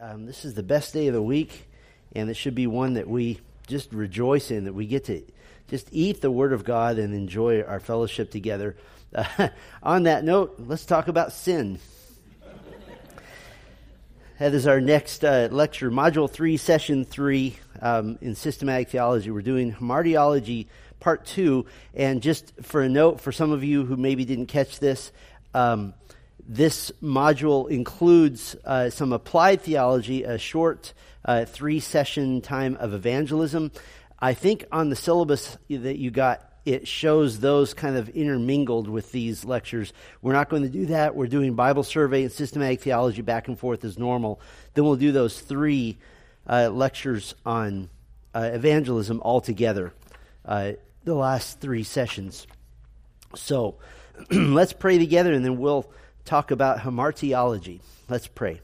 um, this is the best day of the week, and it should be one that we just rejoice in, that we get to just eat the Word of God and enjoy our fellowship together. Uh, on that note, let's talk about sin. That is our next uh, lecture, Module 3, Session 3 um, in Systematic Theology. We're doing Hamartiology Part 2. And just for a note, for some of you who maybe didn't catch this, um, this module includes uh, some applied theology, a short uh, three session time of evangelism. I think on the syllabus that you got, it shows those kind of intermingled with these lectures. We're not going to do that. We're doing Bible survey and systematic theology back and forth as normal. Then we'll do those three uh, lectures on uh, evangelism all together, uh, the last three sessions. So let's pray together and then we'll talk about hamartiology. Let's pray.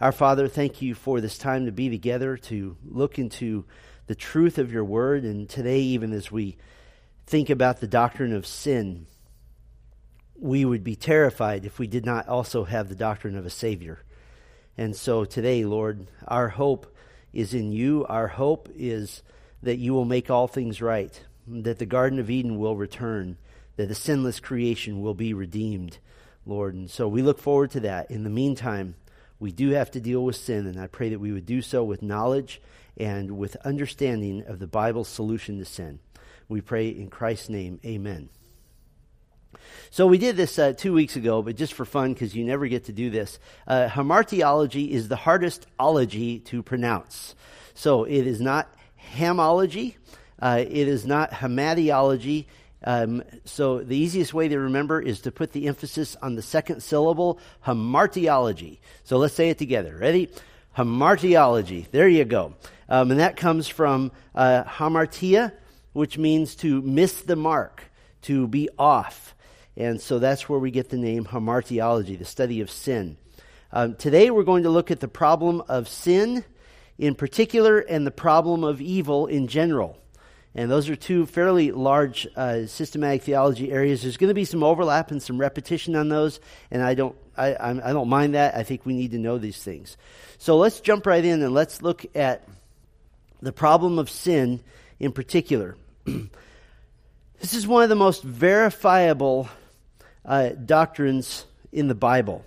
Our Father, thank you for this time to be together, to look into the truth of your word. And today, even as we think about the doctrine of sin, we would be terrified if we did not also have the doctrine of a Savior. And so today, Lord, our hope is in you. Our hope is that you will make all things right, that the Garden of Eden will return, that the sinless creation will be redeemed. Lord. And so we look forward to that. In the meantime, we do have to deal with sin, and I pray that we would do so with knowledge and with understanding of the Bible's solution to sin. We pray in Christ's name, amen. So we did this uh, two weeks ago, but just for fun, because you never get to do this. Uh, hamartiology is the hardest ology to pronounce. So it is not hamology, uh, it is not hamatiology, um, so the easiest way to remember is to put the emphasis on the second syllable, hamartiology. So let's say it together. Ready? Hamartiology. There you go. Um, and that comes from uh, hamartia, which means to miss the mark, to be off. And so that's where we get the name hamartiology, the study of sin. Um, today we're going to look at the problem of sin in particular and the problem of evil in general. And those are two fairly large uh, systematic theology areas. There's going to be some overlap and some repetition on those, and I don't, I, I don't mind that. I think we need to know these things. So let's jump right in and let's look at the problem of sin in particular. this is one of the most verifiable uh, doctrines in the Bible.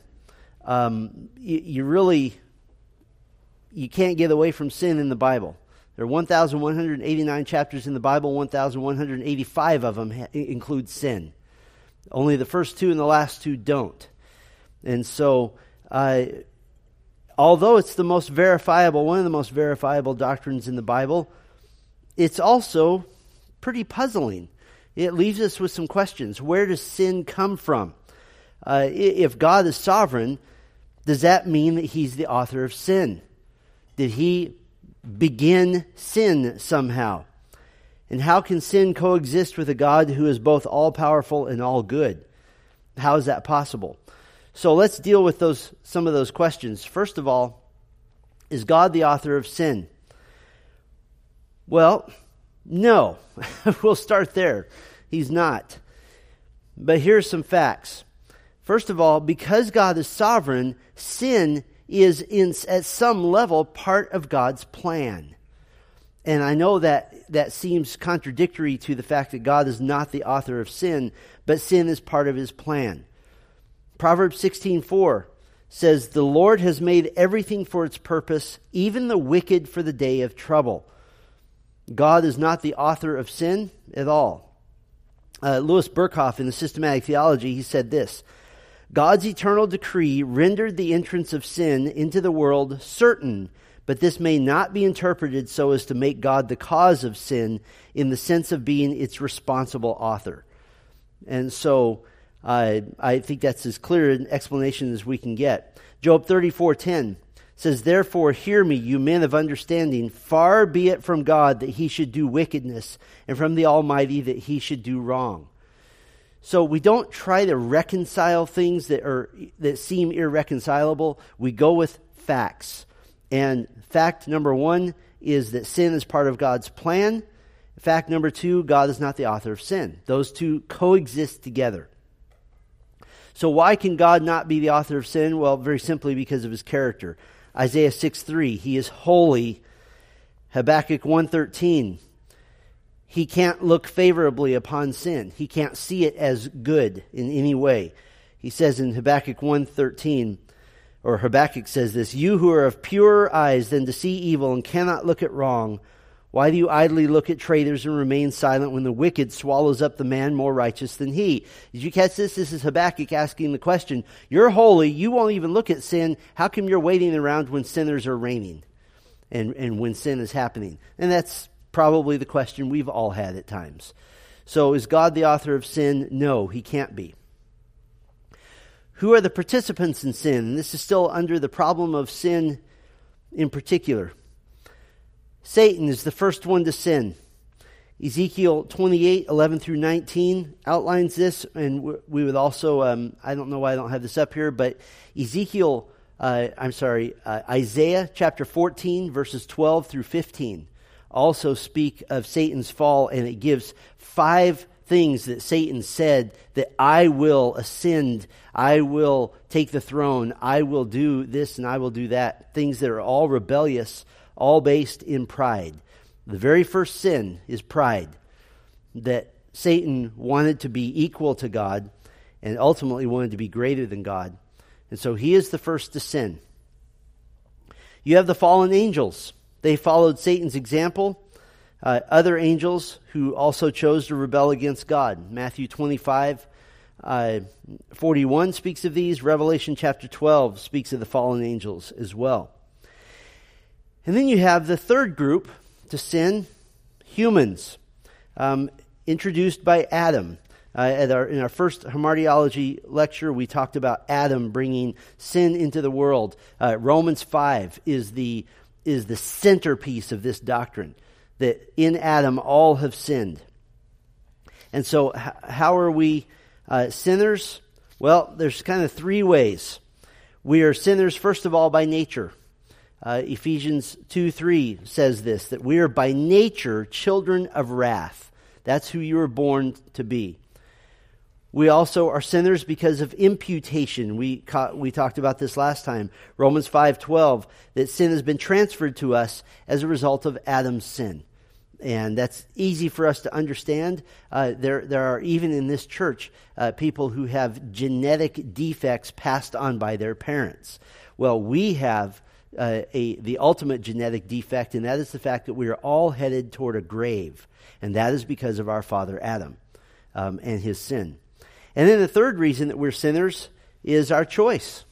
Um, you, you really you can't get away from sin in the Bible. There are 1,189 chapters in the Bible, 1,185 of them ha- include sin. Only the first two and the last two don't. And so, uh, although it's the most verifiable, one of the most verifiable doctrines in the Bible, it's also pretty puzzling. It leaves us with some questions. Where does sin come from? Uh, if God is sovereign, does that mean that He's the author of sin? Did He begin sin somehow? And how can sin coexist with a God who is both all powerful and all good? How is that possible? So let's deal with those some of those questions. First of all, is God the author of sin? Well, no. we'll start there. He's not. But here's some facts. First of all, because God is sovereign, sin is in, at some level part of God's plan. And I know that that seems contradictory to the fact that God is not the author of sin, but sin is part of his plan. Proverbs 16:4 says, "The Lord has made everything for its purpose, even the wicked for the day of trouble." God is not the author of sin at all. Uh, Louis Berkhof in the Systematic Theology, he said this God's eternal decree rendered the entrance of sin into the world certain, but this may not be interpreted so as to make God the cause of sin in the sense of being its responsible author. And so uh, I think that's as clear an explanation as we can get. Job 34:10 says, Therefore, hear me, you men of understanding. Far be it from God that he should do wickedness, and from the Almighty that he should do wrong. So we don't try to reconcile things that are that seem irreconcilable. We go with facts. And fact number 1 is that sin is part of God's plan. Fact number 2, God is not the author of sin. Those two coexist together. So why can God not be the author of sin? Well, very simply because of his character. Isaiah 6 3, he is holy. Habakkuk 113, he can't look favorably upon sin. He can't see it as good in any way. He says in Habakkuk 113, or Habakkuk says this, You who are of purer eyes than to see evil and cannot look at wrong, why do you idly look at traitors and remain silent when the wicked swallows up the man more righteous than he? Did you catch this? This is Habakkuk asking the question. You're holy. You won't even look at sin. How come you're waiting around when sinners are reigning and, and when sin is happening? And that's probably the question we've all had at times. So is God the author of sin? No, he can't be. Who are the participants in sin? And this is still under the problem of sin in particular. Satan is the first one to sin. Ezekiel 28, 11 through 19 outlines this, and we would also, um, I don't know why I don't have this up here, but Ezekiel, uh, I'm sorry, uh, Isaiah chapter 14, verses 12 through 15 also speak of Satan's fall, and it gives five things that Satan said that I will ascend, I will take the throne, I will do this and I will do that. Things that are all rebellious all based in pride. The very first sin is pride, that Satan wanted to be equal to God and ultimately wanted to be greater than God. And so he is the first to sin. You have the fallen angels. They followed Satan's example. Uh, other angels who also chose to rebel against God. Matthew 25, uh, 41 speaks of these. Revelation chapter 12 speaks of the fallen angels as well. And then you have the third group to sin humans, um, introduced by Adam. Uh, our, in our first hamartiology lecture, we talked about Adam bringing sin into the world. Uh, Romans 5 is the, is the centerpiece of this doctrine that in Adam all have sinned. And so, how are we uh, sinners? Well, there's kind of three ways. We are sinners, first of all, by nature. Uh, Ephesians 2 3 says this that we are by nature children of wrath. That's who you were born to be. We also are sinners because of imputation. We, we talked about this last time. Romans 5:12 that sin has been transferred to us as a result of Adam's sin. And that's easy for us to understand. Uh, there, there are even in this church uh, people who have genetic defects passed on by their parents. Well, we have uh, a, the ultimate genetic defect, and that is the fact that we are all headed toward a grave. And that is because of our father Adam um, and his sin. And then the third reason that we're sinners is our choice.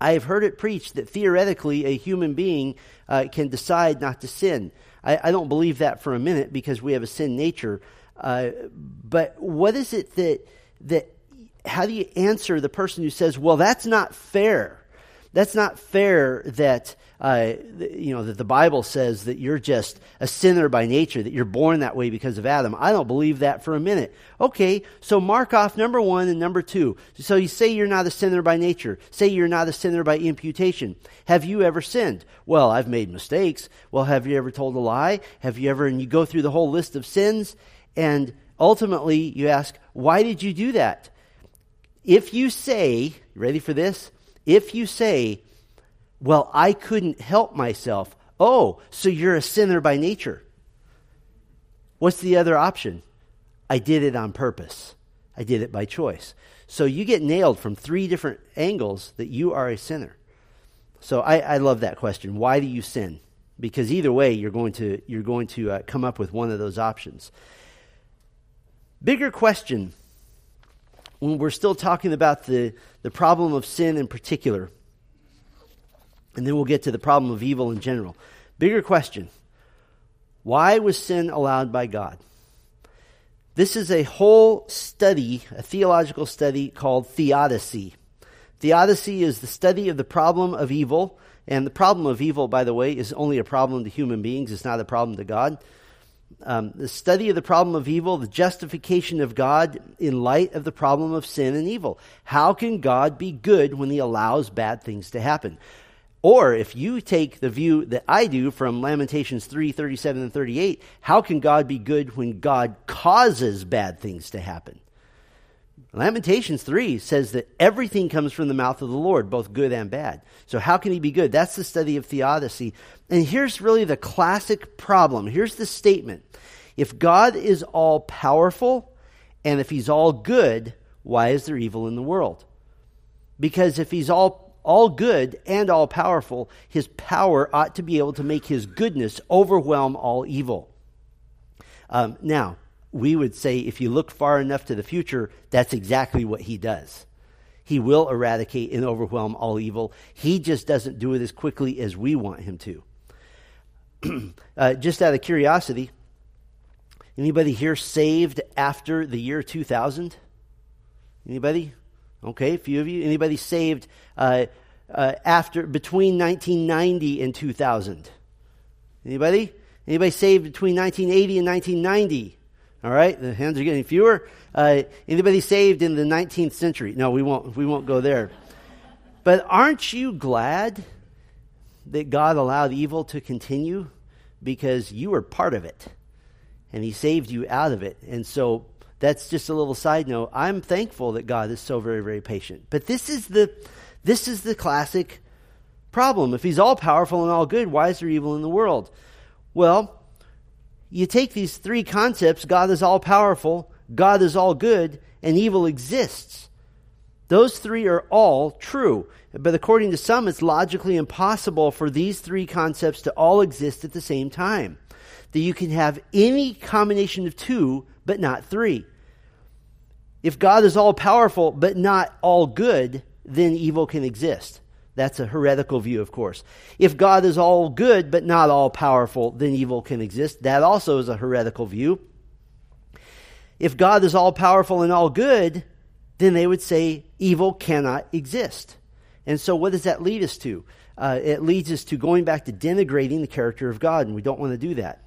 I have heard it preached that theoretically a human being uh, can decide not to sin. I, I, don't believe that for a minute because we have a sin nature. Uh, but what is it that that? How do you answer the person who says, "Well, that's not fair. That's not fair that, uh, you know, that the Bible says that you're just a sinner by nature, that you're born that way because of Adam. I don't believe that for a minute. Okay, so mark off number one and number two. So you say you're not a sinner by nature. Say you're not a sinner by imputation. Have you ever sinned? Well, I've made mistakes. Well, have you ever told a lie? Have you ever, and you go through the whole list of sins, and ultimately you ask, why did you do that? If you say, ready for this? If you say, Well, I couldn't help myself, oh, so you're a sinner by nature. What's the other option? I did it on purpose. I did it by choice. So you get nailed from three different angles that you are a sinner. So I, I love that question. Why do you sin? Because either way, you're going to, you're going to uh, come up with one of those options. Bigger question when we're still talking about the, the problem of sin in particular, and then we'll get to the problem of evil in general. Bigger question why was sin allowed by God? This is a whole study, a theological study called theodicy. Theodicy is the study of the problem of evil. And the problem of evil, by the way, is only a problem to human beings, it's not a problem to God um, the study of the problem of evil, the justification of God in light of the problem of sin and evil. How can God be good when he allows bad things to happen? Or if you take the view that I do from Lamentations 3 37 and 38, how can God be good when God causes bad things to happen? Lamentations 3 says that everything comes from the mouth of the Lord, both good and bad. So, how can he be good? That's the study of theodicy. And here's really the classic problem. Here's the statement If God is all powerful and if he's all good, why is there evil in the world? Because if he's all, all good and all powerful, his power ought to be able to make his goodness overwhelm all evil. Um, now, we would say if you look far enough to the future, that's exactly what he does. He will eradicate and overwhelm all evil. He just doesn't do it as quickly as we want him to. uh, just out of curiosity, anybody here saved after the year 2000? Anybody? Okay, a few of you. Anybody saved uh, uh, after between 1990 and 2000? Anybody? Anybody saved between 1980 and 1990? All right, the hands are getting fewer. Uh, anybody saved in the 19th century? No, we won't. We won't go there. But aren't you glad that God allowed evil to continue because you were part of it, and He saved you out of it? And so that's just a little side note. I'm thankful that God is so very, very patient. But this is the this is the classic problem. If He's all powerful and all good, why is there evil in the world? Well, you take these three concepts God is all powerful, God is all good, and evil exists. Those three are all true. But according to some, it's logically impossible for these three concepts to all exist at the same time. That you can have any combination of two, but not three. If God is all powerful, but not all good, then evil can exist. That's a heretical view, of course. If God is all good but not all powerful, then evil can exist. That also is a heretical view. If God is all powerful and all good, then they would say evil cannot exist. And so, what does that lead us to? Uh, it leads us to going back to denigrating the character of God, and we don't want to do that.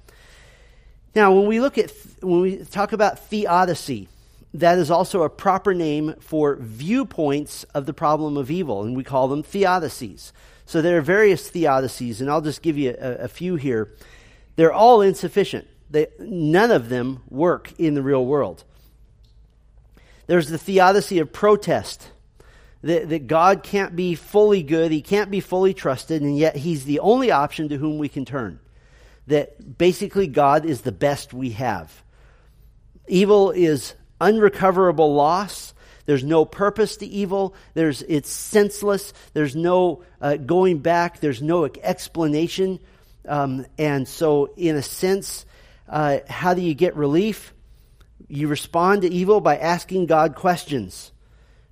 Now, when we look at, when we talk about theodicy, that is also a proper name for viewpoints of the problem of evil, and we call them theodicies. So there are various theodicies, and I'll just give you a, a few here. They're all insufficient. They, none of them work in the real world. There's the theodicy of protest, that, that God can't be fully good, He can't be fully trusted, and yet He's the only option to whom we can turn. That basically God is the best we have. Evil is unrecoverable loss. There's no purpose to evil. There's, it's senseless. There's no uh, going back. There's no explanation. Um, and so, in a sense, uh, how do you get relief? You respond to evil by asking God questions.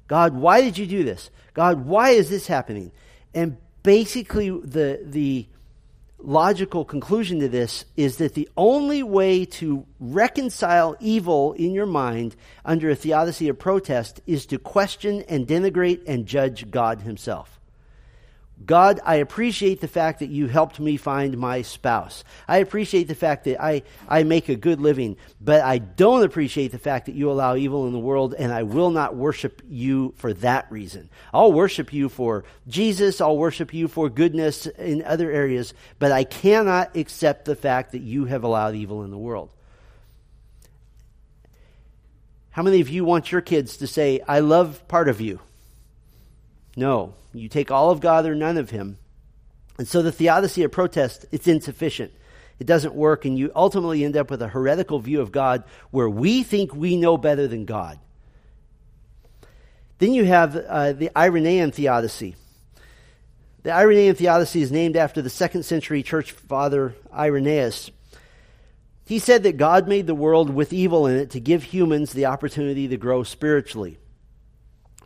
God, why did you do this? God, why is this happening? And basically, the, the logical conclusion to this is that the only way to reconcile evil in your mind under a theodicy of protest is to question and denigrate and judge God Himself. God, I appreciate the fact that you helped me find my spouse. I appreciate the fact that I, I make a good living, but I don't appreciate the fact that you allow evil in the world, and I will not worship you for that reason. I'll worship you for Jesus, I'll worship you for goodness in other areas, but I cannot accept the fact that you have allowed evil in the world. How many of you want your kids to say, I love part of you? No. You take all of God or none of him. And so the theodicy of protest, it's insufficient. It doesn't work, and you ultimately end up with a heretical view of God where we think we know better than God. Then you have uh, the Irenaean theodicy. The Irenaean theodicy is named after the second century church father Irenaeus. He said that God made the world with evil in it to give humans the opportunity to grow spiritually.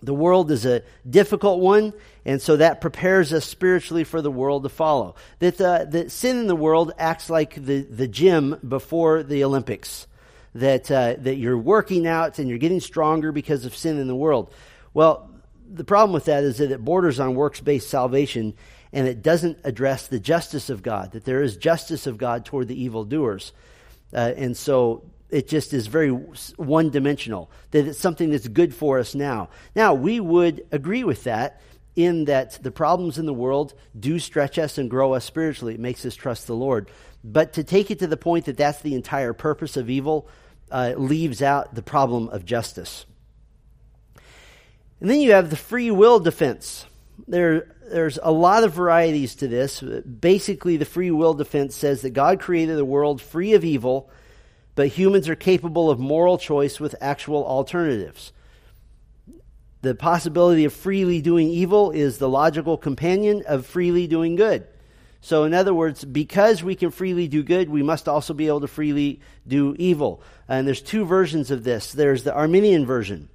The world is a difficult one, and so that prepares us spiritually for the world to follow. That, uh, that sin in the world acts like the, the gym before the Olympics. That, uh, that you're working out and you're getting stronger because of sin in the world. Well, the problem with that is that it borders on works based salvation and it doesn't address the justice of God, that there is justice of God toward the evildoers. Uh, and so it just is very one dimensional, that it's something that's good for us now. Now, we would agree with that in that the problems in the world do stretch us and grow us spiritually. It makes us trust the Lord. But to take it to the point that that's the entire purpose of evil uh, leaves out the problem of justice. And then you have the free will defense. There, there's a lot of varieties to this. Basically, the free will defense says that God created the world free of evil, but humans are capable of moral choice with actual alternatives. The possibility of freely doing evil is the logical companion of freely doing good. So, in other words, because we can freely do good, we must also be able to freely do evil. And there's two versions of this. There's the Arminian version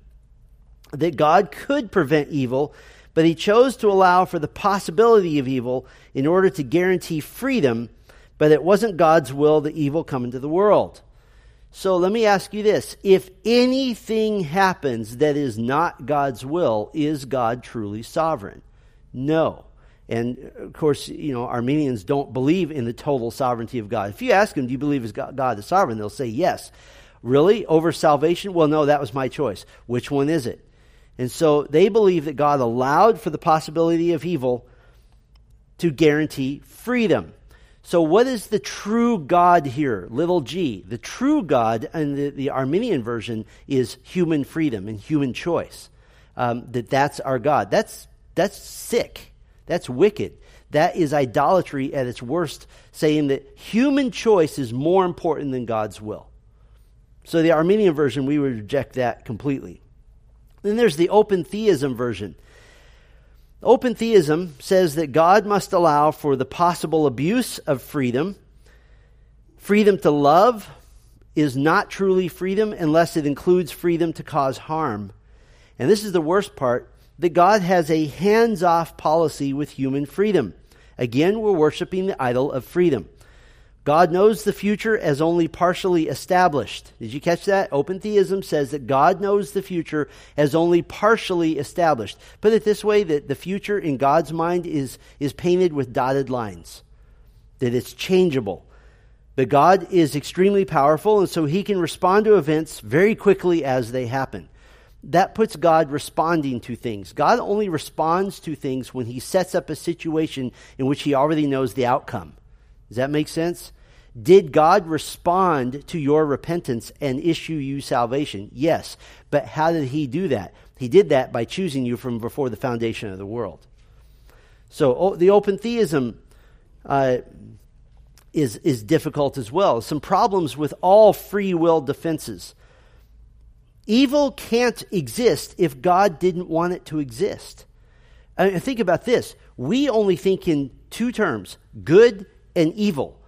that God could prevent evil, but he chose to allow for the possibility of evil in order to guarantee freedom, but it wasn't God's will that evil come into the world. So let me ask you this. If anything happens that is not God's will, is God truly sovereign? No. And uh, of course, you know, Arminians don't believe in the total sovereignty of God. If you ask them, do you believe is God, God is sovereign? They'll say yes. Really? Over salvation? Well, no, that was my choice. Which one is it? And so they believe that God allowed for the possibility of evil to guarantee freedom. So, what is the true God here? Little g. The true God in the, the Arminian version is human freedom and human choice. Um, that that's our God. That's, that's sick. That's wicked. That is idolatry at its worst, saying that human choice is more important than God's will. So, the Arminian version, we would reject that completely. Then there's the open theism version. Open theism says that God must allow for the possible abuse of freedom. Freedom to love is not truly freedom unless it includes freedom to cause harm. And this is the worst part that God has a hands off policy with human freedom. Again, we're worshiping the idol of freedom. God knows the future as only partially established. Did you catch that? Open theism says that God knows the future as only partially established. Put it this way that the future in God's mind is, is painted with dotted lines, that it's changeable. But God is extremely powerful, and so he can respond to events very quickly as they happen. That puts God responding to things. God only responds to things when he sets up a situation in which he already knows the outcome. Does that make sense? Did God respond to your repentance and issue you salvation? Yes. But how did he do that? He did that by choosing you from before the foundation of the world. So the open theism uh, is, is difficult as well. Some problems with all free will defenses. Evil can't exist if God didn't want it to exist. Think about this. We only think in two terms good and evil.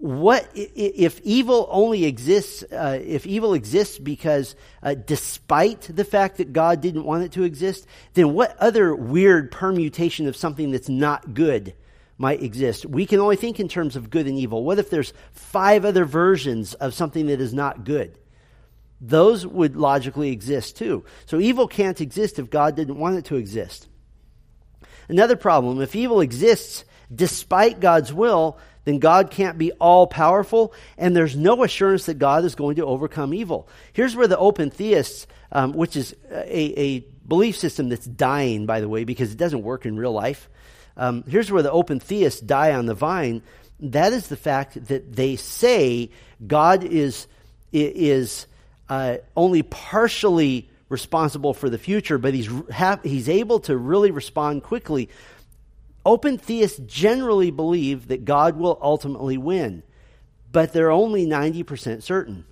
What if evil only exists? Uh, if evil exists because, uh, despite the fact that God didn't want it to exist, then what other weird permutation of something that's not good might exist? We can only think in terms of good and evil. What if there's five other versions of something that is not good? Those would logically exist too. So evil can't exist if God didn't want it to exist. Another problem: if evil exists despite God's will, then God can't be all powerful, and there's no assurance that God is going to overcome evil. Here's where the open theists, um, which is a, a, belief system that's dying, by the way, because it doesn't work in real life. Um, here's where the open theists die on the vine. That is the fact that they say God is is uh, only partially responsible for the future, but he's he's able to really respond quickly Open theists generally believe that God will ultimately win, but they're only 90% certain.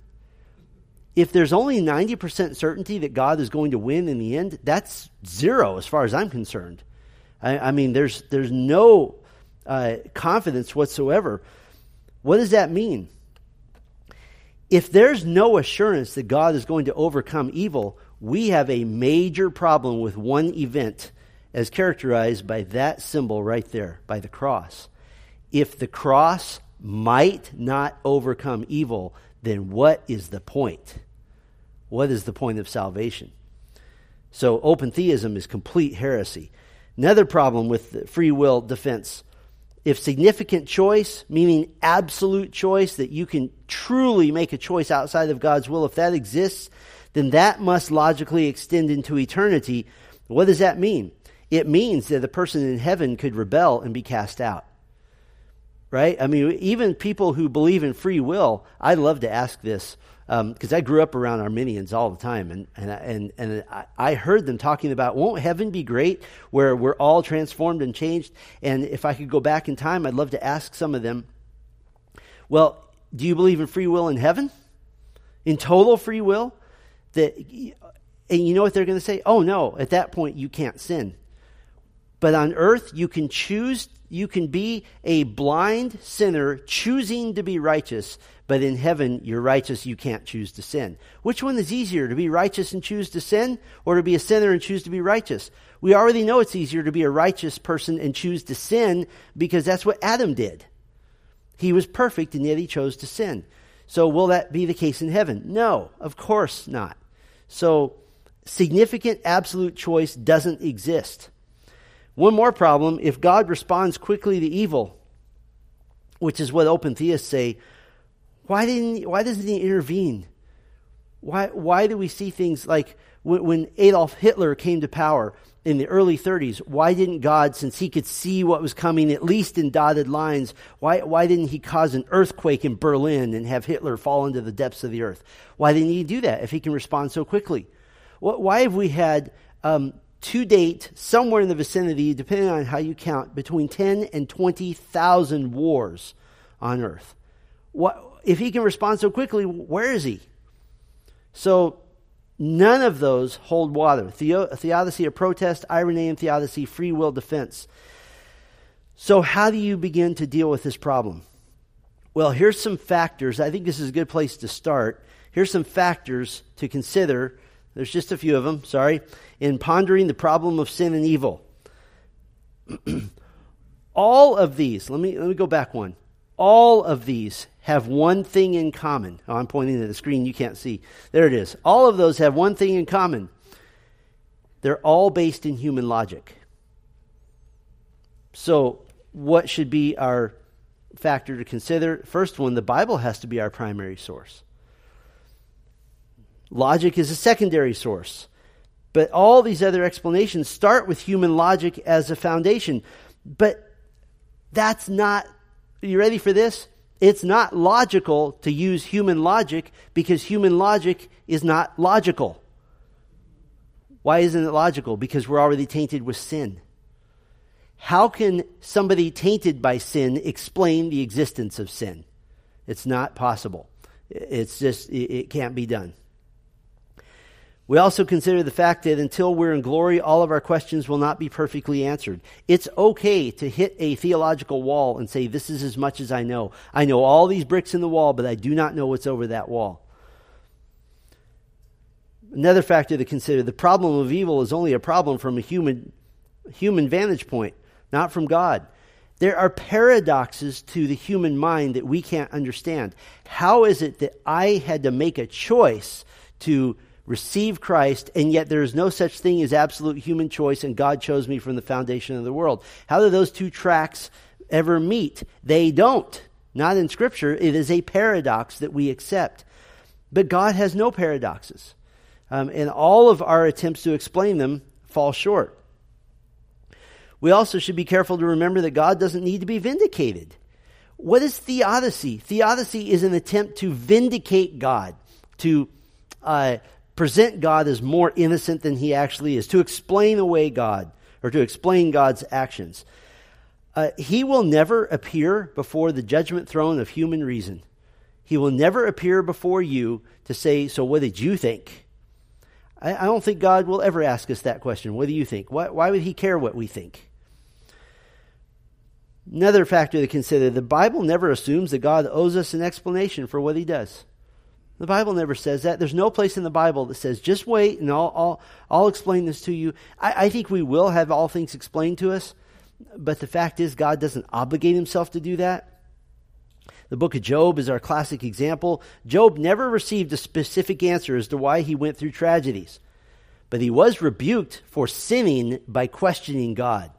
If there's only 90% certainty that God is going to win in the end, that's zero as far as I'm concerned. I, I mean, there's, there's no uh, confidence whatsoever. What does that mean? If there's no assurance that God is going to overcome evil, we have a major problem with one event as characterized by that symbol right there, by the cross. If the cross might not overcome evil, then what is the point? What is the point of salvation? So, open theism is complete heresy. Another problem with the free will defense if significant choice, meaning absolute choice, that you can truly make a choice outside of God's will, if that exists, then that must logically extend into eternity. What does that mean? It means that the person in heaven could rebel and be cast out. right? I mean, even people who believe in free will, I love to ask this because um, I grew up around Arminians all the time, and and and and I heard them talking about won't heaven be great where we're all transformed and changed? And if I could go back in time, I'd love to ask some of them. Well, do you believe in free will in heaven? In total free will? That and you know what they're going to say? Oh no, at that point you can't sin. But on earth you can choose you can be a blind sinner choosing to be righteous, but in heaven you're righteous, you can't choose to sin. Which one is easier, to be righteous and choose to sin, or to be a sinner and choose to be righteous? We already know it's easier to be a righteous person and choose to sin because that's what Adam did. He was perfect and yet he chose to sin. So will that be the case in heaven? No, of course not. So significant absolute choice doesn't exist. One more problem if God responds quickly to evil, which is what open theists say, why, didn't, why doesn't he intervene? Why, why do we see things like when, when Adolf Hitler came to power in the early 30s? Why didn't God, since he could see what was coming, at least in dotted lines, why, why didn't he cause an earthquake in Berlin and have Hitler fall into the depths of the earth? Why didn't he do that if he can respond so quickly? Why have we had um, to date, somewhere in the vicinity, depending on how you count, between 10 and 20,000 wars on earth. What, if he can respond so quickly, where is he? So, none of those hold water. Theo, theodicy of protest, Irenaean theodicy, free will defense. So, how do you begin to deal with this problem? Well, here's some factors. I think this is a good place to start. Here's some factors to consider there's just a few of them, sorry. In pondering the problem of sin and evil. All of these, let me, let me go back one. All of these have one thing in common. Oh, I'm pointing at the screen you can't see. There it is. All of those have one thing in common. They're all based in human logic. So, what should be our factor to consider? First one, the Bible has to be our primary source. Logic is a secondary source. But all these other explanations start with human logic as a foundation. But that's not, are you ready for this? It's not logical to use human logic because human logic is not logical. Why isn't it logical? Because we're already tainted with sin. How can somebody tainted by sin explain the existence of sin? It's not possible. It's just, it can't be done. We also consider the fact that until we're in glory, all of our questions will not be perfectly answered. It's okay to hit a theological wall and say, This is as much as I know. I know all these bricks in the wall, but I do not know what's over that wall. Another factor to consider the problem of evil is only a problem from a human, human vantage point, not from God. There are paradoxes to the human mind that we can't understand. How is it that I had to make a choice to receive Christ, and yet there is no such thing as absolute human choice, and God chose me from the foundation of the world. How do those two tracks ever meet? They don't. Not in Scripture. It is a paradox that we accept. But God has no paradoxes. Um, and all of our attempts to explain them fall short. We also should be careful to remember that God doesn't need to be vindicated. What is theodicy? Theodicy is an attempt to vindicate God, to uh, present God as more innocent than he actually is, to explain away God or to explain God's actions. Uh, he will never appear before the judgment throne of human reason. He will never appear before you to say, So, what did you think? I, I don't think God will ever ask us that question. What do you think? Why, why would he care what we think? Another factor to consider the Bible never assumes that God owes us an explanation for what he does. The Bible never says that. There's no place in the Bible that says, just wait and I'll, I'll, I'll explain this to you. I, I think we will have all things explained to us, but the fact is, God doesn't obligate himself to do that. The book of Job is our classic example. Job never received a specific answer as to why he went through tragedies, but he was rebuked for sinning by questioning God.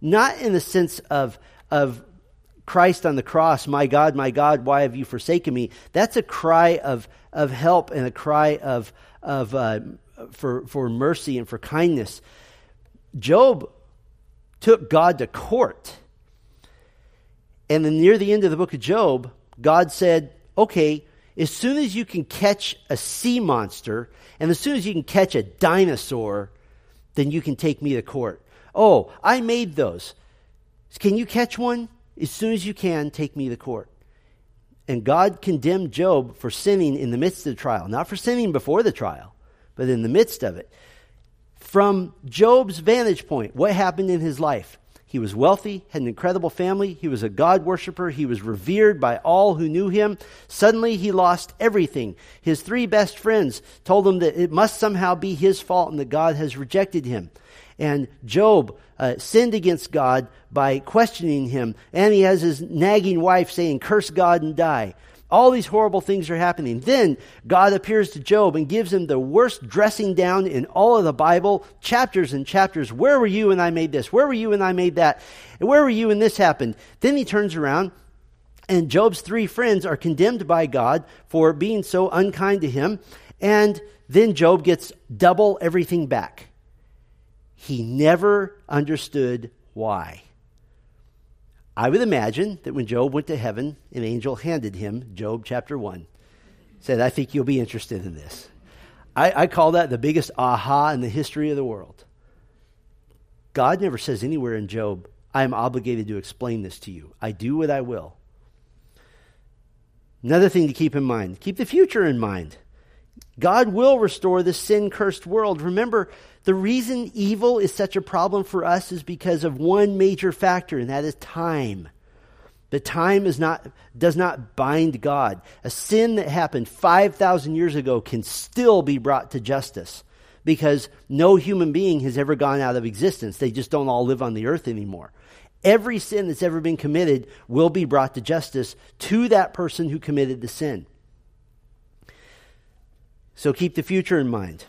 Not in the sense of, of Christ on the cross, My God, my God, why have you forsaken me? That's a cry of, of help and a cry of, of, uh, for, for mercy and for kindness. Job took God to court. And then near the end of the book of Job, God said, okay, as soon as you can catch a sea monster and as soon as you can catch a dinosaur, then you can take me to court. Oh, I made those. Can you catch one? As soon as you can, take me to court. And God condemned Job for sinning in the midst of the trial, not for sinning before the trial, but in the midst of it. From Job's vantage point, what happened in his life? He was wealthy, had an incredible family. He was a God worshiper. He was revered by all who knew him. Suddenly, he lost everything. His three best friends told him that it must somehow be his fault and that God has rejected him. And Job uh, sinned against God by questioning him. And he has his nagging wife saying, Curse God and die. All these horrible things are happening. Then God appears to Job and gives him the worst dressing down in all of the Bible, chapters and chapters. Where were you when I made this? Where were you when I made that? And where were you when this happened? Then he turns around and Job's three friends are condemned by God for being so unkind to him. And then Job gets double everything back. He never understood why. I would imagine that when Job went to heaven, an angel handed him Job chapter 1, said, I think you'll be interested in this. I, I call that the biggest aha in the history of the world. God never says anywhere in Job, I am obligated to explain this to you. I do what I will. Another thing to keep in mind keep the future in mind. God will restore the sin cursed world. Remember, the reason evil is such a problem for us is because of one major factor, and that is time. The time is not, does not bind God. A sin that happened 5,000 years ago can still be brought to justice because no human being has ever gone out of existence. They just don't all live on the earth anymore. Every sin that's ever been committed will be brought to justice to that person who committed the sin. So keep the future in mind.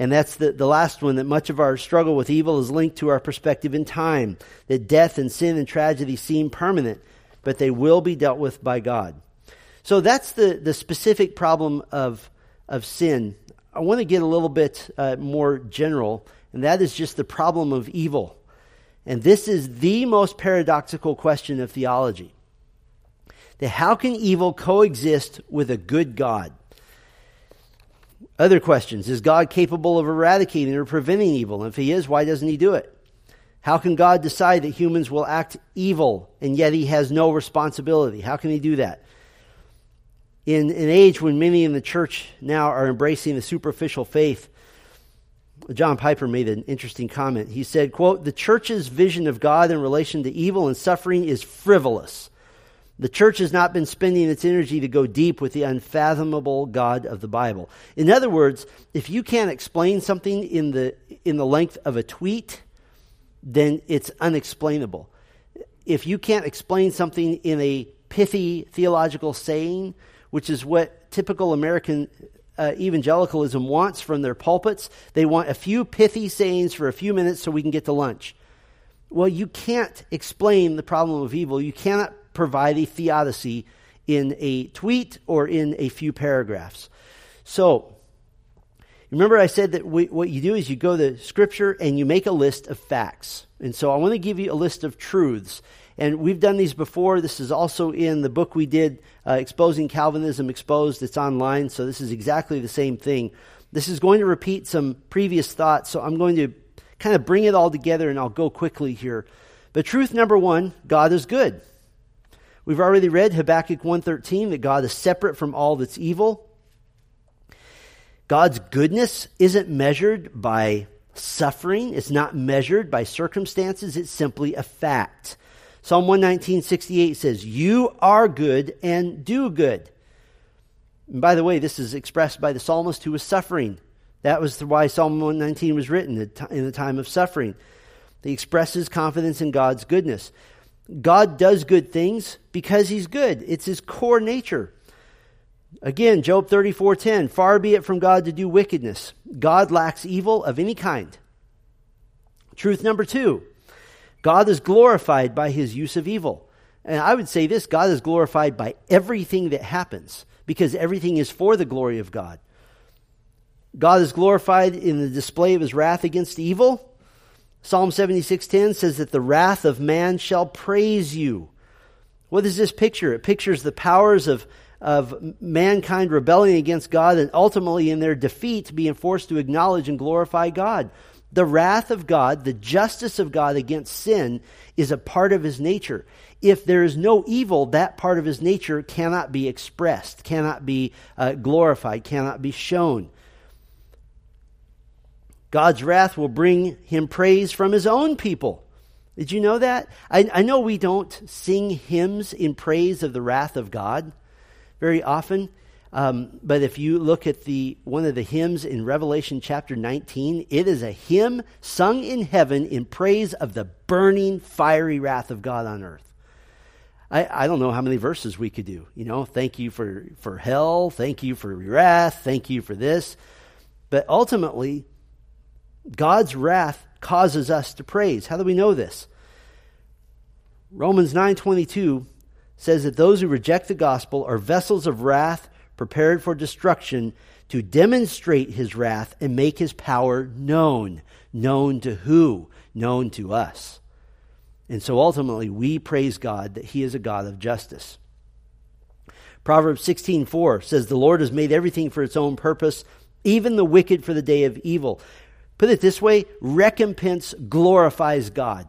And that's the, the last one that much of our struggle with evil is linked to our perspective in time. That death and sin and tragedy seem permanent, but they will be dealt with by God. So that's the, the specific problem of, of sin. I want to get a little bit uh, more general, and that is just the problem of evil. And this is the most paradoxical question of theology. That how can evil coexist with a good God? Other questions. Is God capable of eradicating or preventing evil? If he is, why doesn't he do it? How can God decide that humans will act evil and yet he has no responsibility? How can he do that? In an age when many in the church now are embracing the superficial faith, John Piper made an interesting comment. He said, quote, the church's vision of God in relation to evil and suffering is frivolous the church has not been spending its energy to go deep with the unfathomable God of the Bible. In other words, if you can't explain something in the, in the length of a tweet, then it's unexplainable. If you can't explain something in a pithy theological saying, which is what typical American uh, evangelicalism wants from their pulpits, they want a few pithy sayings for a few minutes so we can get to lunch. Well, you can't explain the problem of evil. You cannot provide a theodicy in a tweet or in a few paragraphs. So, remember I said that we, what you do is you go to Scripture and you make a list of facts. And so I want to give you a list of truths. And we've done these before. This is also in the book we did, uh, Exposing Calvinism Exposed. It's online, so this is exactly the same thing. This is going to repeat some previous thoughts, so I'm going to kind of bring it all together and I'll go quickly here. But truth number one God is good. We've already read Habakkuk 1:13 that God is separate from all that's evil. God's goodness isn't measured by suffering, it's not measured by circumstances, it's simply a fact. Psalm 119:68 says, "You are good and do good." And by the way, this is expressed by the psalmist who was suffering. That was why Psalm 119 was written in the time of suffering. He expresses confidence in God's goodness. God does good things because he's good. It's his core nature. Again, Job 34:10, far be it from God to do wickedness. God lacks evil of any kind. Truth number 2, God is glorified by his use of evil. And I would say this, God is glorified by everything that happens because everything is for the glory of God. God is glorified in the display of his wrath against evil Psalm 76:10 says that the wrath of man shall praise you. What does this picture? It pictures the powers of, of mankind rebelling against God and ultimately in their defeat being forced to acknowledge and glorify God. The wrath of God, the justice of God against sin, is a part of his nature. If there is no evil, that part of his nature cannot be expressed, cannot be uh, glorified, cannot be shown. God's wrath will bring him praise from his own people. Did you know that? I, I know we don't sing hymns in praise of the wrath of God very often. Um, but if you look at the one of the hymns in Revelation chapter 19, it is a hymn sung in heaven in praise of the burning, fiery wrath of God on earth. I, I don't know how many verses we could do. You know, thank you for, for hell, thank you for wrath, thank you for this. But ultimately, God's wrath causes us to praise. How do we know this? Romans 9:22 says that those who reject the gospel are vessels of wrath prepared for destruction to demonstrate his wrath and make his power known. Known to who? Known to us. And so ultimately we praise God that he is a God of justice. Proverbs 16:4 says the Lord has made everything for its own purpose, even the wicked for the day of evil. Put it this way, recompense glorifies God.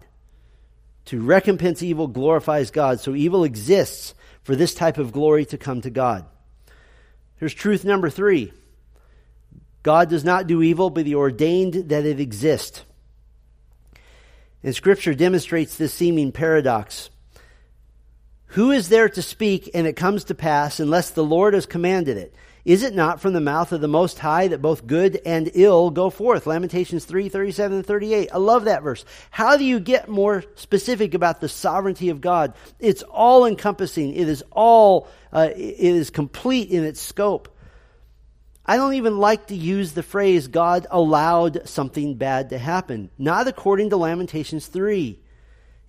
To recompense evil glorifies God. So evil exists for this type of glory to come to God. Here's truth number three God does not do evil, but He ordained that it exist. And Scripture demonstrates this seeming paradox. Who is there to speak and it comes to pass unless the Lord has commanded it? Is it not from the mouth of the Most High that both good and ill go forth? Lamentations 3 37 and 38. I love that verse. How do you get more specific about the sovereignty of God? It's all encompassing, it is all, uh, it is complete in its scope. I don't even like to use the phrase God allowed something bad to happen. Not according to Lamentations 3.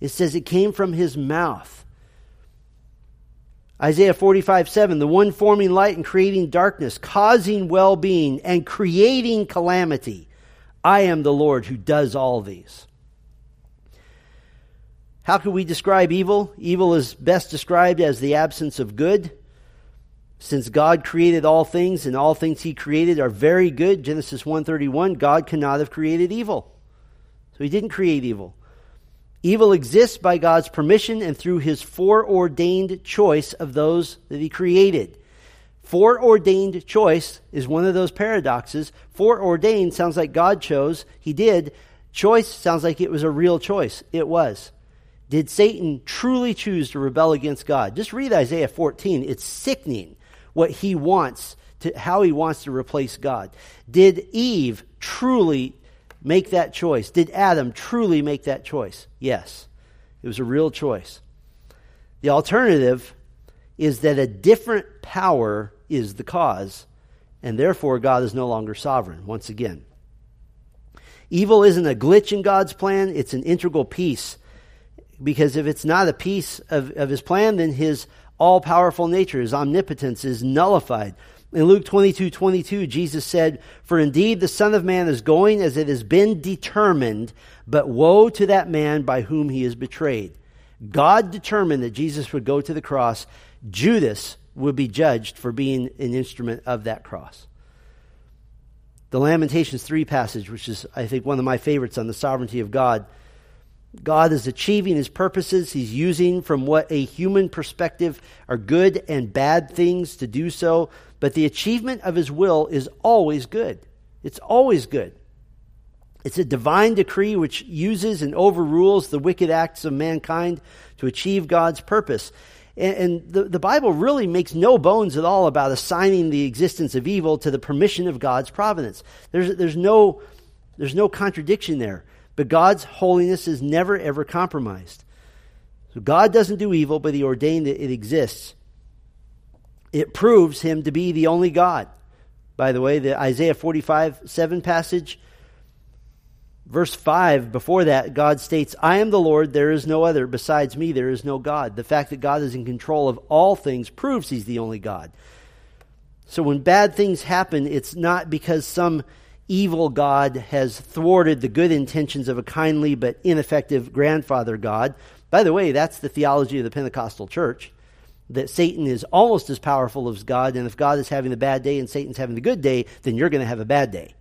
It says it came from his mouth. Isaiah 45, 7, the one forming light and creating darkness, causing well being and creating calamity. I am the Lord who does all these. How can we describe evil? Evil is best described as the absence of good. Since God created all things and all things he created are very good, Genesis 1:31, God cannot have created evil. So he didn't create evil. Evil exists by God's permission and through his foreordained choice of those that he created. Foreordained choice is one of those paradoxes. Foreordained sounds like God chose. He did. Choice sounds like it was a real choice. It was. Did Satan truly choose to rebel against God? Just read Isaiah 14. It's sickening what he wants to, how he wants to replace God. Did Eve truly make that choice? Did Adam truly make that choice? Yes. It was a real choice. The alternative is that a different power is the cause, and therefore God is no longer sovereign, once again. Evil isn't a glitch in God's plan, it's an integral piece. Because if it's not a piece of, of his plan, then his all powerful nature, his omnipotence, is nullified. In Luke 22 22, Jesus said, For indeed the Son of Man is going as it has been determined, but woe to that man by whom he is betrayed. God determined that Jesus would go to the cross. Judas would be judged for being an instrument of that cross. The Lamentations 3 passage, which is, I think, one of my favorites on the sovereignty of God. God is achieving his purposes. He's using from what a human perspective are good and bad things to do so but the achievement of his will is always good. It's always good. It's a divine decree which uses and overrules the wicked acts of mankind to achieve God's purpose. And, and the, the Bible really makes no bones at all about assigning the existence of evil to the permission of God's providence. There's, there's, no, there's no contradiction there. But God's holiness is never, ever compromised. So God doesn't do evil, but He ordained that it exists it proves him to be the only God. By the way, the Isaiah 45 7 passage, verse 5, before that, God states, I am the Lord, there is no other. Besides me, there is no God. The fact that God is in control of all things proves he's the only God. So when bad things happen, it's not because some evil God has thwarted the good intentions of a kindly but ineffective grandfather God. By the way, that's the theology of the Pentecostal church that Satan is almost as powerful as God, and if God is having the bad day and Satan's having the good day, then you're going to have a bad day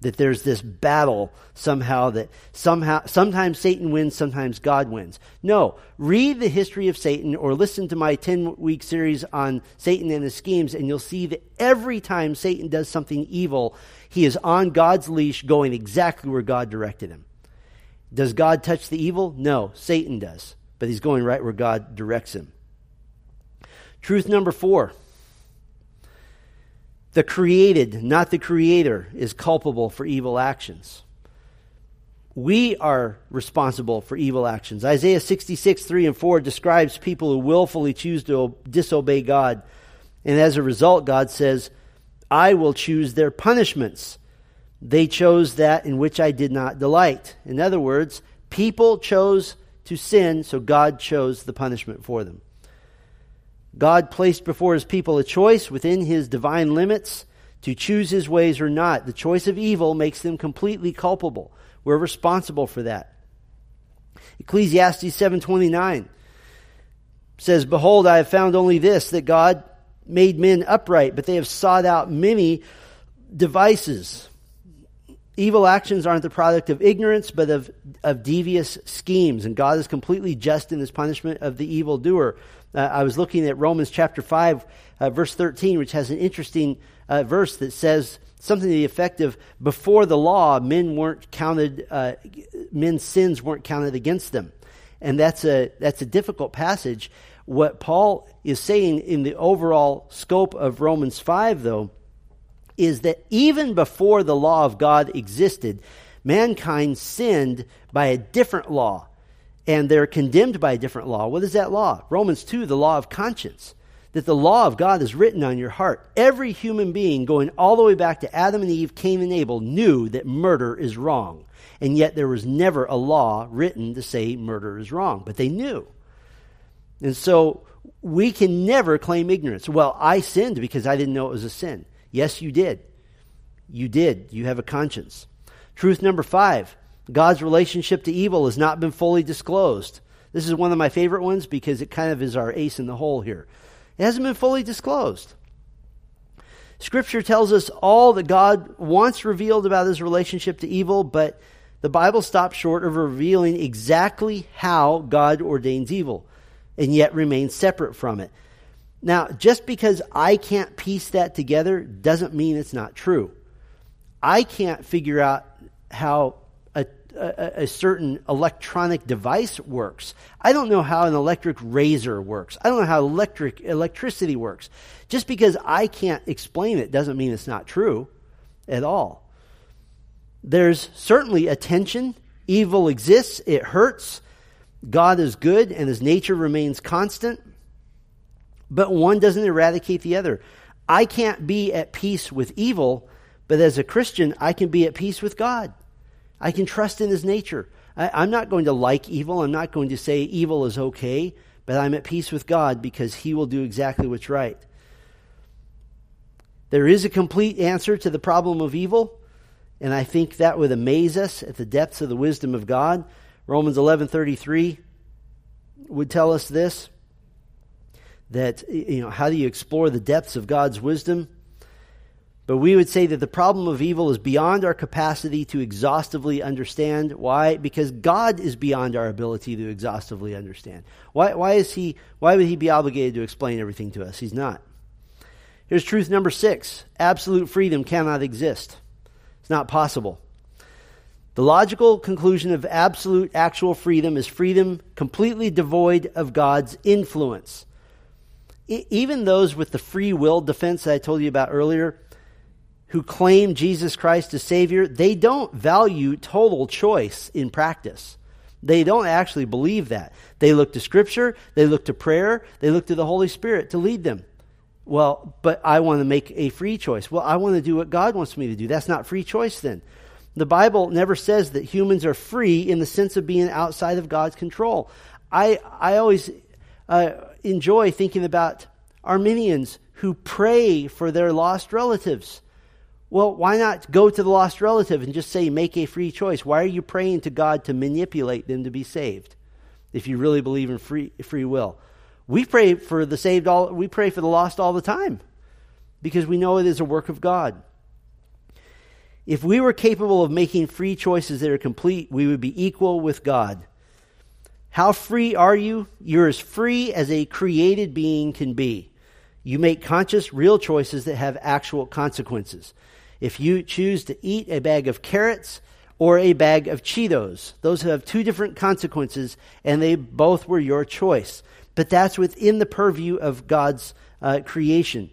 that there's this battle somehow that somehow sometimes Satan wins, sometimes God wins. No, read the history of Satan or listen to my 10 week series on Satan and his schemes and you'll see that every time Satan does something evil, he is on God's leash going exactly where God directed him. Does God touch the evil? No, Satan does. But he's going right where God directs him. Truth number 4 the created, not the creator, is culpable for evil actions. We are responsible for evil actions. Isaiah 66, 3 and 4 describes people who willfully choose to disobey God. And as a result, God says, I will choose their punishments. They chose that in which I did not delight. In other words, people chose to sin, so God chose the punishment for them. God placed before his people a choice within his divine limits to choose his ways or not. The choice of evil makes them completely culpable. We're responsible for that. Ecclesiastes 7:29 says, "Behold, I have found only this that God made men upright, but they have sought out many devices." Evil actions aren't the product of ignorance, but of, of devious schemes. And God is completely just in his punishment of the evildoer. Uh, I was looking at Romans chapter 5, uh, verse 13, which has an interesting uh, verse that says something to the effect of before the law, men weren't counted, uh, men's sins weren't counted against them. And that's a, that's a difficult passage. What Paul is saying in the overall scope of Romans 5, though, is that even before the law of God existed, mankind sinned by a different law and they're condemned by a different law. What is that law? Romans 2, the law of conscience. That the law of God is written on your heart. Every human being, going all the way back to Adam and Eve, Cain and Abel, knew that murder is wrong. And yet there was never a law written to say murder is wrong. But they knew. And so we can never claim ignorance. Well, I sinned because I didn't know it was a sin. Yes, you did. You did. You have a conscience. Truth number five God's relationship to evil has not been fully disclosed. This is one of my favorite ones because it kind of is our ace in the hole here. It hasn't been fully disclosed. Scripture tells us all that God wants revealed about his relationship to evil, but the Bible stops short of revealing exactly how God ordains evil and yet remain separate from it. Now, just because I can't piece that together doesn't mean it's not true. I can't figure out how a, a, certain electronic device works. I don't know how an electric razor works. I don't know how electric electricity works. Just because I can't explain it doesn't mean it's not true at all. There's certainly a tension. Evil exists. It hurts. God is good and his nature remains constant. But one doesn't eradicate the other. I can't be at peace with evil, but as a Christian, I can be at peace with God. I can trust in his nature. I, am not going to like evil. I'm not going to say evil is okay, but I'm at peace with God because he will do exactly what's right. There is a complete answer to the problem of evil, and I think that would amaze us at the depths of the wisdom of God. Romans 11:33 would tell us this that you know how do you explore the depths of God's wisdom? But we would say that the problem of evil is beyond our capacity to exhaustively understand. Why? Because God is beyond our ability to exhaustively understand. Why, why, is he, why would he be obligated to explain everything to us? He's not. Here's truth number six absolute freedom cannot exist, it's not possible. The logical conclusion of absolute actual freedom is freedom completely devoid of God's influence. even those with the free will defense that I told you about earlier, who claim Jesus Christ as Savior, they don't value total choice in practice. They don't actually believe that. They look to Scripture, they look to prayer, they look to the Holy Spirit to lead them. Well, but I want to make a free choice. Well, I want to do what God wants me to do. That's not free choice then. The Bible never says that humans are free in the sense of being outside of God's control. I, I always uh, enjoy thinking about Arminians who pray for their lost relatives. Well, why not go to the lost relative and just say, make a free choice? Why are you praying to God to manipulate them to be saved? if you really believe in free, free will. We pray for the saved all, we pray for the lost all the time because we know it is a work of God. If we were capable of making free choices that are complete, we would be equal with God. How free are you? You're as free as a created being can be. You make conscious, real choices that have actual consequences. If you choose to eat a bag of carrots or a bag of Cheetos, those have two different consequences, and they both were your choice. But that's within the purview of God's uh, creation.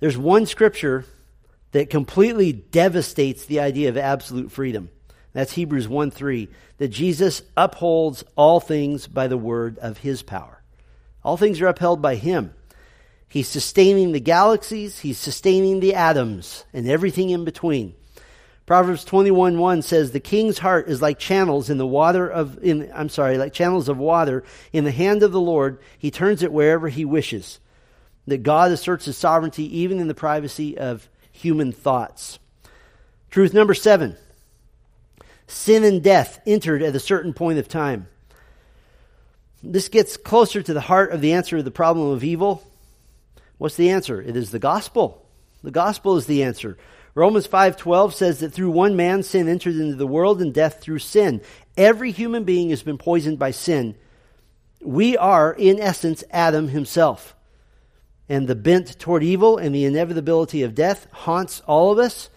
There's one scripture that completely devastates the idea of absolute freedom. That's Hebrews 1 3, that Jesus upholds all things by the word of his power. All things are upheld by him. He's sustaining the galaxies, he's sustaining the atoms, and everything in between. Proverbs 21 1 says, The king's heart is like channels in the water of, in, I'm sorry, like channels of water in the hand of the Lord. He turns it wherever he wishes. That God asserts his sovereignty even in the privacy of human thoughts. Truth number seven sin and death entered at a certain point of time. This gets closer to the heart of the answer to the problem of evil. What's the answer? It is the gospel. The gospel is the answer. Romans 5:12 says that through one man sin entered into the world and death through sin. Every human being has been poisoned by sin. We are in essence Adam himself and the bent toward evil and the inevitability of death haunts all of us.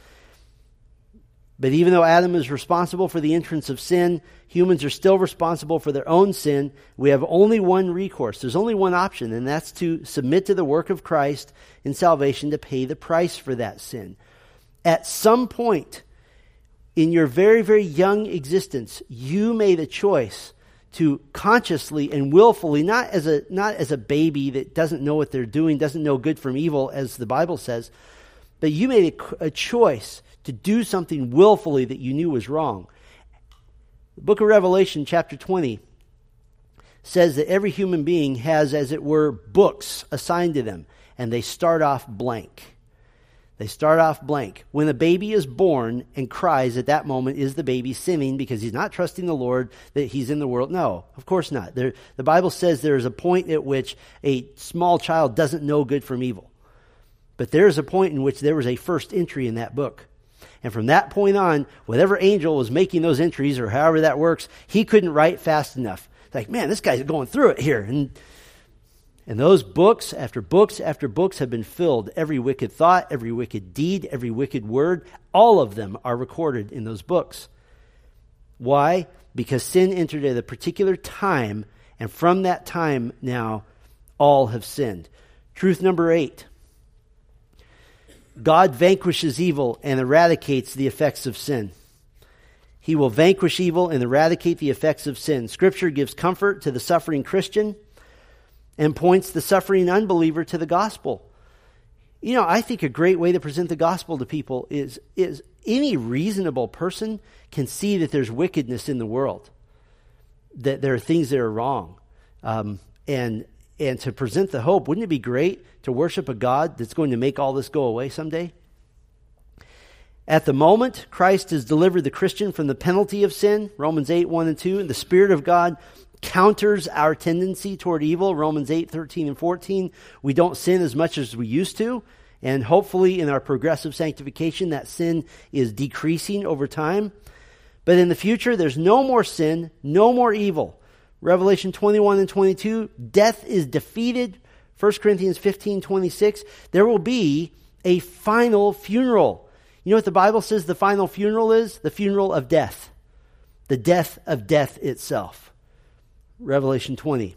But even though Adam is responsible for the entrance of sin, humans are still responsible for their own sin. We have only one recourse. There's only one option, and that's to submit to the work of Christ in salvation to pay the price for that sin. At some point in your very, very young existence, you made a choice to consciously and willfully, not as a, not as a baby that doesn't know what they're doing, doesn't know good from evil, as the Bible says, but you made a, a choice to do something willfully that you knew was wrong. The book of Revelation, chapter 20, says that every human being has, as it were, books assigned to them, and they start off blank. They start off blank. When a baby is born and cries at that moment, is the baby sinning because he's not trusting the Lord that he's in the world? No, of course not. There, the Bible says there is a point at which a small child doesn't know good from evil. But there is a point in which there was a first entry in that book. And from that point on, whatever angel was making those entries or however that works, he couldn't write fast enough. Like, man, this guy's going through it here. And and those books, after books after books, have been filled. Every wicked thought, every wicked deed, every wicked word, all of them are recorded in those books. Why? Because sin entered at a particular time, and from that time now, all have sinned. Truth number eight God vanquishes evil and eradicates the effects of sin. He will vanquish evil and eradicate the effects of sin. Scripture gives comfort to the suffering Christian and points the suffering unbeliever to the gospel. You know, I think a great way to present the gospel to people is, is any reasonable person can see that there's wickedness in the world, that there are things that are wrong. Um, and, and to present the hope, wouldn't it be great to worship a God that's going to make all this go away someday? At the moment, Christ has delivered the Christian from the penalty of sin, Romans 8, 1 and 2, and the Spirit of God counters our tendency toward evil, Romans 8, 13, and 14. We don't sin as much as we used to. And hopefully, in our progressive sanctification, that sin is decreasing over time. But in the future, there's no more sin, no more evil. Revelation 21 and 22, death is defeated. 1 Corinthians 15, 26, there will be a final funeral. You know what the Bible says the final funeral is? The funeral of death. The death of death itself. Revelation 20.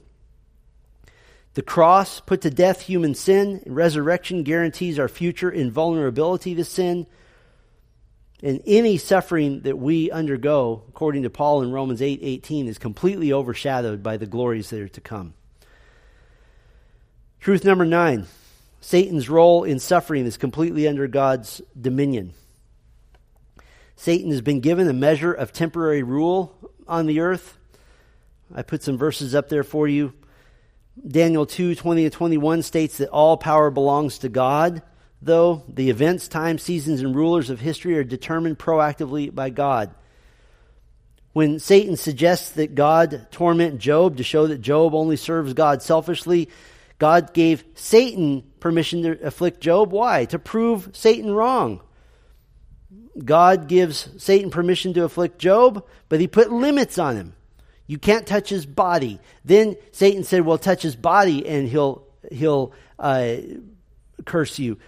The cross put to death human sin, and resurrection guarantees our future invulnerability to sin. And any suffering that we undergo, according to Paul in Romans 8 18, is completely overshadowed by the glories that are to come. Truth number nine Satan's role in suffering is completely under God's dominion. Satan has been given a measure of temporary rule on the earth. I put some verses up there for you. Daniel 2 20 to 21 states that all power belongs to God, though the events, times, seasons, and rulers of history are determined proactively by God. When Satan suggests that God torment Job to show that Job only serves God selfishly, God gave Satan permission to afflict Job. Why? To prove Satan wrong. God gives Satan permission to afflict Job, but he put limits on him. You can't touch his body. Then Satan said, "Well, touch his body, and he'll he'll uh, curse you."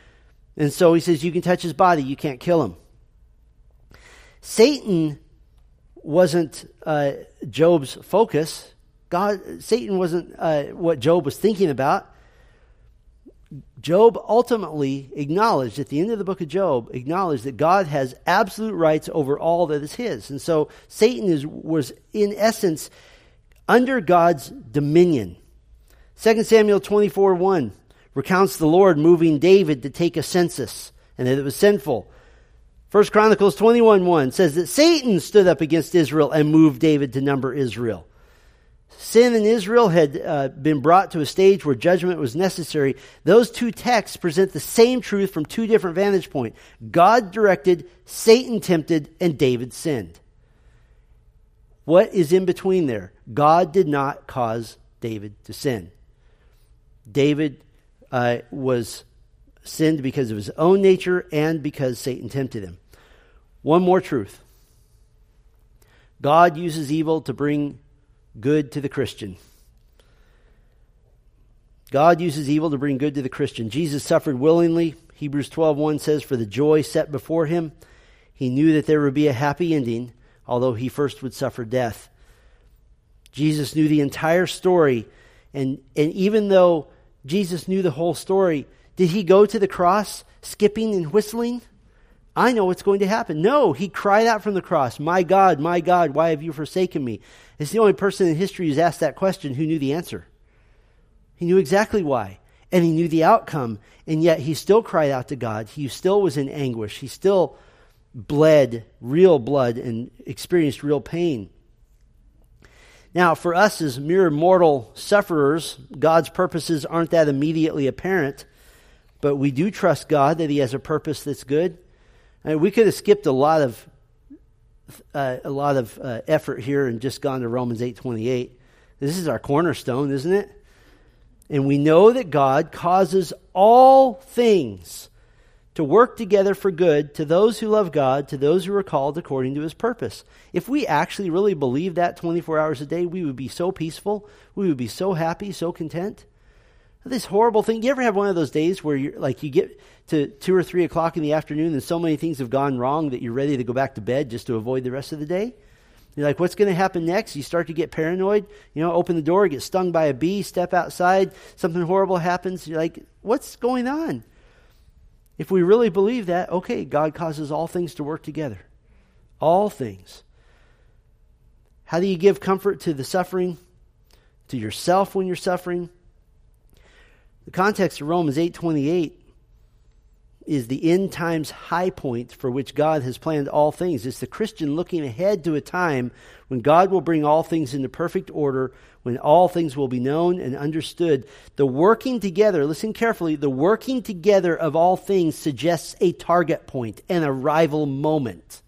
And so he says, "You can touch his body, you can't kill him." Satan wasn't uh, Job's focus. God, Satan wasn't uh, what Job was thinking about. Job ultimately acknowledged at the end of the book of Job, acknowledged that God has absolute rights over all that is his. And so Satan is, was, in essence, under God's dominion. 2 Samuel 24 1 recounts the Lord moving David to take a census, and that it was sinful. 1 Chronicles 21 1 says that Satan stood up against Israel and moved David to number Israel. Sin in Israel had uh, been brought to a stage where judgment was necessary. Those two texts present the same truth from two different vantage points. God directed, Satan tempted, and David sinned. What is in between there? God did not cause David to sin. David uh, was sinned because of his own nature and because Satan tempted him. One more truth God uses evil to bring good to the Christian. God uses evil to bring good to the Christian. Jesus suffered willingly. Hebrews 12:1 says for the joy set before him, he knew that there would be a happy ending, although he first would suffer death. Jesus knew the entire story, and, and even though Jesus knew the whole story, did he go to the cross skipping and whistling? I know what's going to happen. No, he cried out from the cross, My God, my God, why have you forsaken me? It's the only person in history who's asked that question who knew the answer. He knew exactly why, and he knew the outcome, and yet he still cried out to God. He still was in anguish. He still bled real blood and experienced real pain. Now, for us as mere mortal sufferers, God's purposes aren't that immediately apparent, but we do trust God that He has a purpose that's good. I mean, we could have skipped a lot of uh, a lot of uh, effort here and just gone to Romans eight twenty eight. This is our cornerstone, isn't it? And we know that God causes all things to work together for good to those who love God, to those who are called according to his purpose. If we actually really believe that 24 hours a day, we would be so peaceful, we would be so happy, so content. This horrible thing. You ever have one of those days where you're like you get to two or three o'clock in the afternoon and so many things have gone wrong that you're ready to go back to bed just to avoid the rest of the day? You're like, what's going to happen next? You start to get paranoid. You know, open the door, get stung by a bee, step outside, something horrible happens. You're like, what's going on? If we really believe that, okay, God causes all things to work together. All things. How do you give comfort to the suffering? To yourself when you're suffering? The context of Romans 8:28 is the end times high point for which God has planned all things. It's the Christian looking ahead to a time when God will bring all things into perfect order, when all things will be known and understood. The working together, listen carefully, the working together of all things suggests a target point, an arrival moment.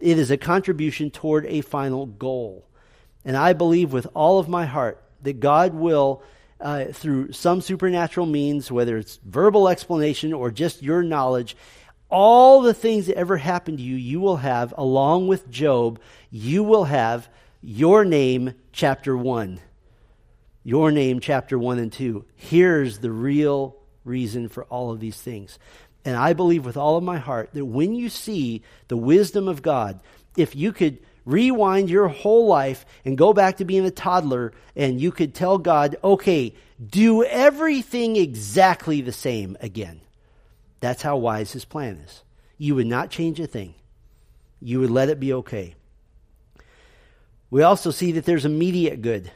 It is a contribution toward a final goal. And I believe with all of my heart that God will uh, through some supernatural means, whether it's verbal explanation or just your knowledge, all the things that ever happened to you, you will have, along with Job, you will have your name, chapter 1. Your name, chapter 1 and 2. Here's the real reason for all of these things. And I believe with all of my heart that when you see the wisdom of God, if you could rewind your whole life and go back to being a toddler, and you could tell God, okay, do everything exactly the same again. That's how wise his plan is. You would not change a thing, you would let it be okay. We also see that there's immediate good.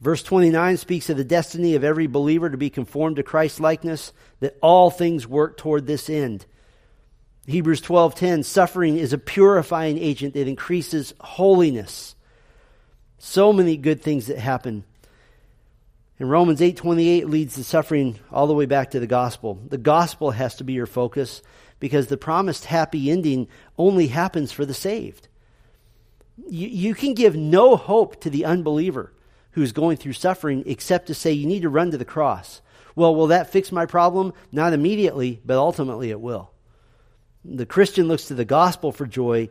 Verse 29 speaks of the destiny of every believer to be conformed to Christ's likeness, that all things work toward this end. Hebrews 12:10 suffering is a purifying agent that increases holiness. So many good things that happen. And Romans 8:28 leads the suffering all the way back to the gospel. The gospel has to be your focus because the promised happy ending only happens for the saved. You, you can give no hope to the unbeliever who's going through suffering except to say, you need to run to the cross. Well, will that fix my problem? Not immediately, but ultimately it will. The Christian looks to the gospel for joy,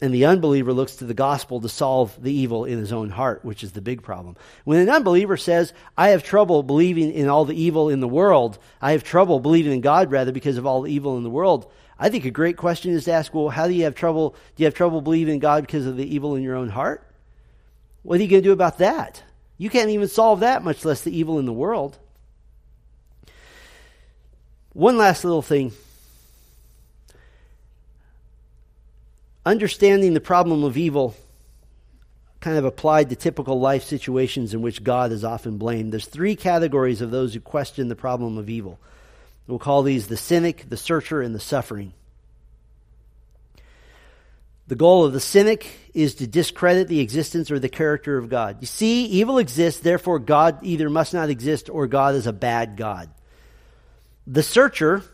and the unbeliever looks to the gospel to solve the evil in his own heart, which is the big problem. When an unbeliever says, I have trouble believing in all the evil in the world, I have trouble believing in God rather because of all the evil in the world, I think a great question is to ask, well, how do you have trouble? Do you have trouble believing in God because of the evil in your own heart? What are you going to do about that? You can't even solve that, much less the evil in the world. One last little thing. Understanding the problem of evil kind of applied to typical life situations in which God is often blamed. There's three categories of those who question the problem of evil. We'll call these the cynic, the searcher, and the suffering. The goal of the cynic is to discredit the existence or the character of God. You see, evil exists, therefore God either must not exist or God is a bad God. The searcher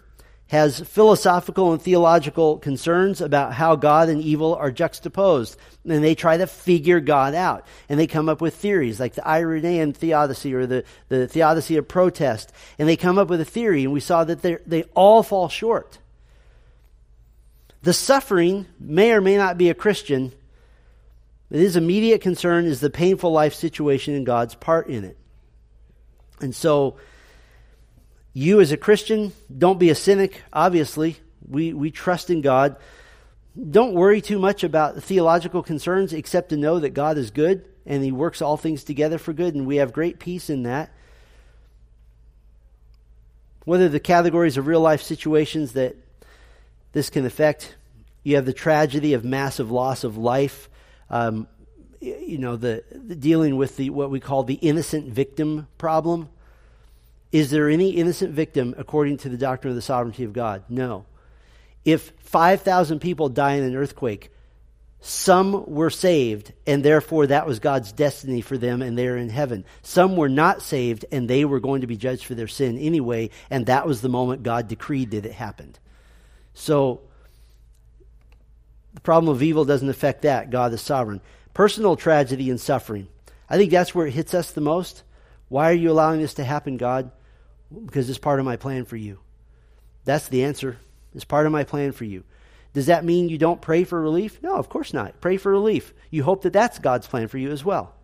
has philosophical and theological concerns about how God and evil are juxtaposed. And they try to figure God out. And they come up with theories like the Irenaean theodicy or the, the theodicy of protest. And they come up with a theory, and we saw that they all fall short. The suffering may or may not be a Christian, but his immediate concern is the painful life situation and God's part in it. And so, you as a Christian, don't be a cynic, obviously. We, we trust in God. Don't worry too much about theological concerns except to know that God is good and He works all things together for good, and we have great peace in that. Whether the categories of real life situations that this can affect. You have the tragedy of massive loss of life. Um, you know, the, the, dealing with the what we call the innocent victim problem. Is there any innocent victim according to the doctrine of the sovereignty of God? No. If 5,000 people die in an earthquake, some were saved, and therefore that was God's destiny for them, and they're in heaven. Some were not saved, and they were going to be judged for their sin anyway, and that was the moment God decreed that it happened. So the problem of evil doesn't affect that. God is sovereign. Personal tragedy and suffering. I think that's where it hits us the most. Why are you allowing this to happen, God? Because it's part of my plan for you. That's the answer. It's part of my plan for you. Does that mean you don't pray for relief? No, of course not. Pray for relief. You hope that that's God's plan for you as well.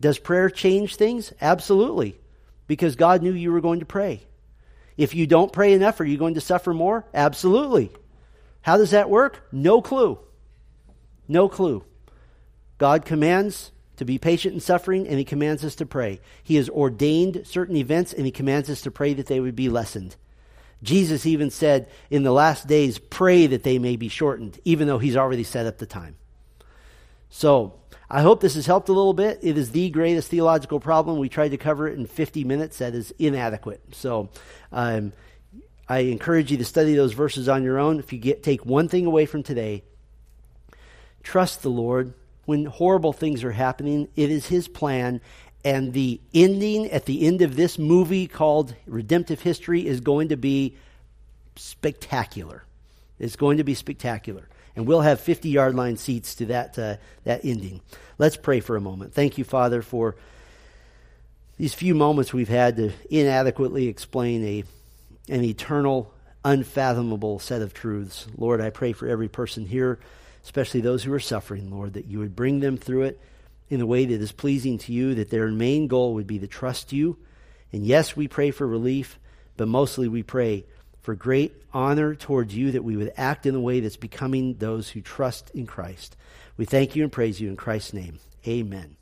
Does prayer change things? Absolutely. Because God knew you were going to pray. If you don't pray enough, are you going to suffer more? Absolutely. How does that work? No clue. No clue. God commands to be patient in suffering, and He commands us to pray. He has ordained certain events, and He commands us to pray that they would be lessened. Jesus even said, in the last days, pray that they may be shortened, even though He's already set up the time. So, I hope this has helped a little bit. It is the greatest theological problem. We tried to cover it in 50 minutes. That is inadequate. So um, I encourage you to study those verses on your own. If you get, take one thing away from today, trust the Lord. When horrible things are happening, it is His plan. And the ending at the end of this movie called Redemptive History is going to be spectacular. It's going to be spectacular and we'll have 50 yard line seats to that, uh, that ending. Let's pray for a moment. Thank you, Father, for these few moments we've had to inadequately explain a, an eternal, unfathomable set of truths. Lord, I pray for every person here, especially those who are suffering, Lord, that you would bring them through it in a way that is pleasing to you, that their main goal would be to trust you. And yes, we pray for relief, but mostly we pray for great honor towards you that we would act in a way that's becoming those who trust in Christ. We thank you and praise you in Christ's name. Amen.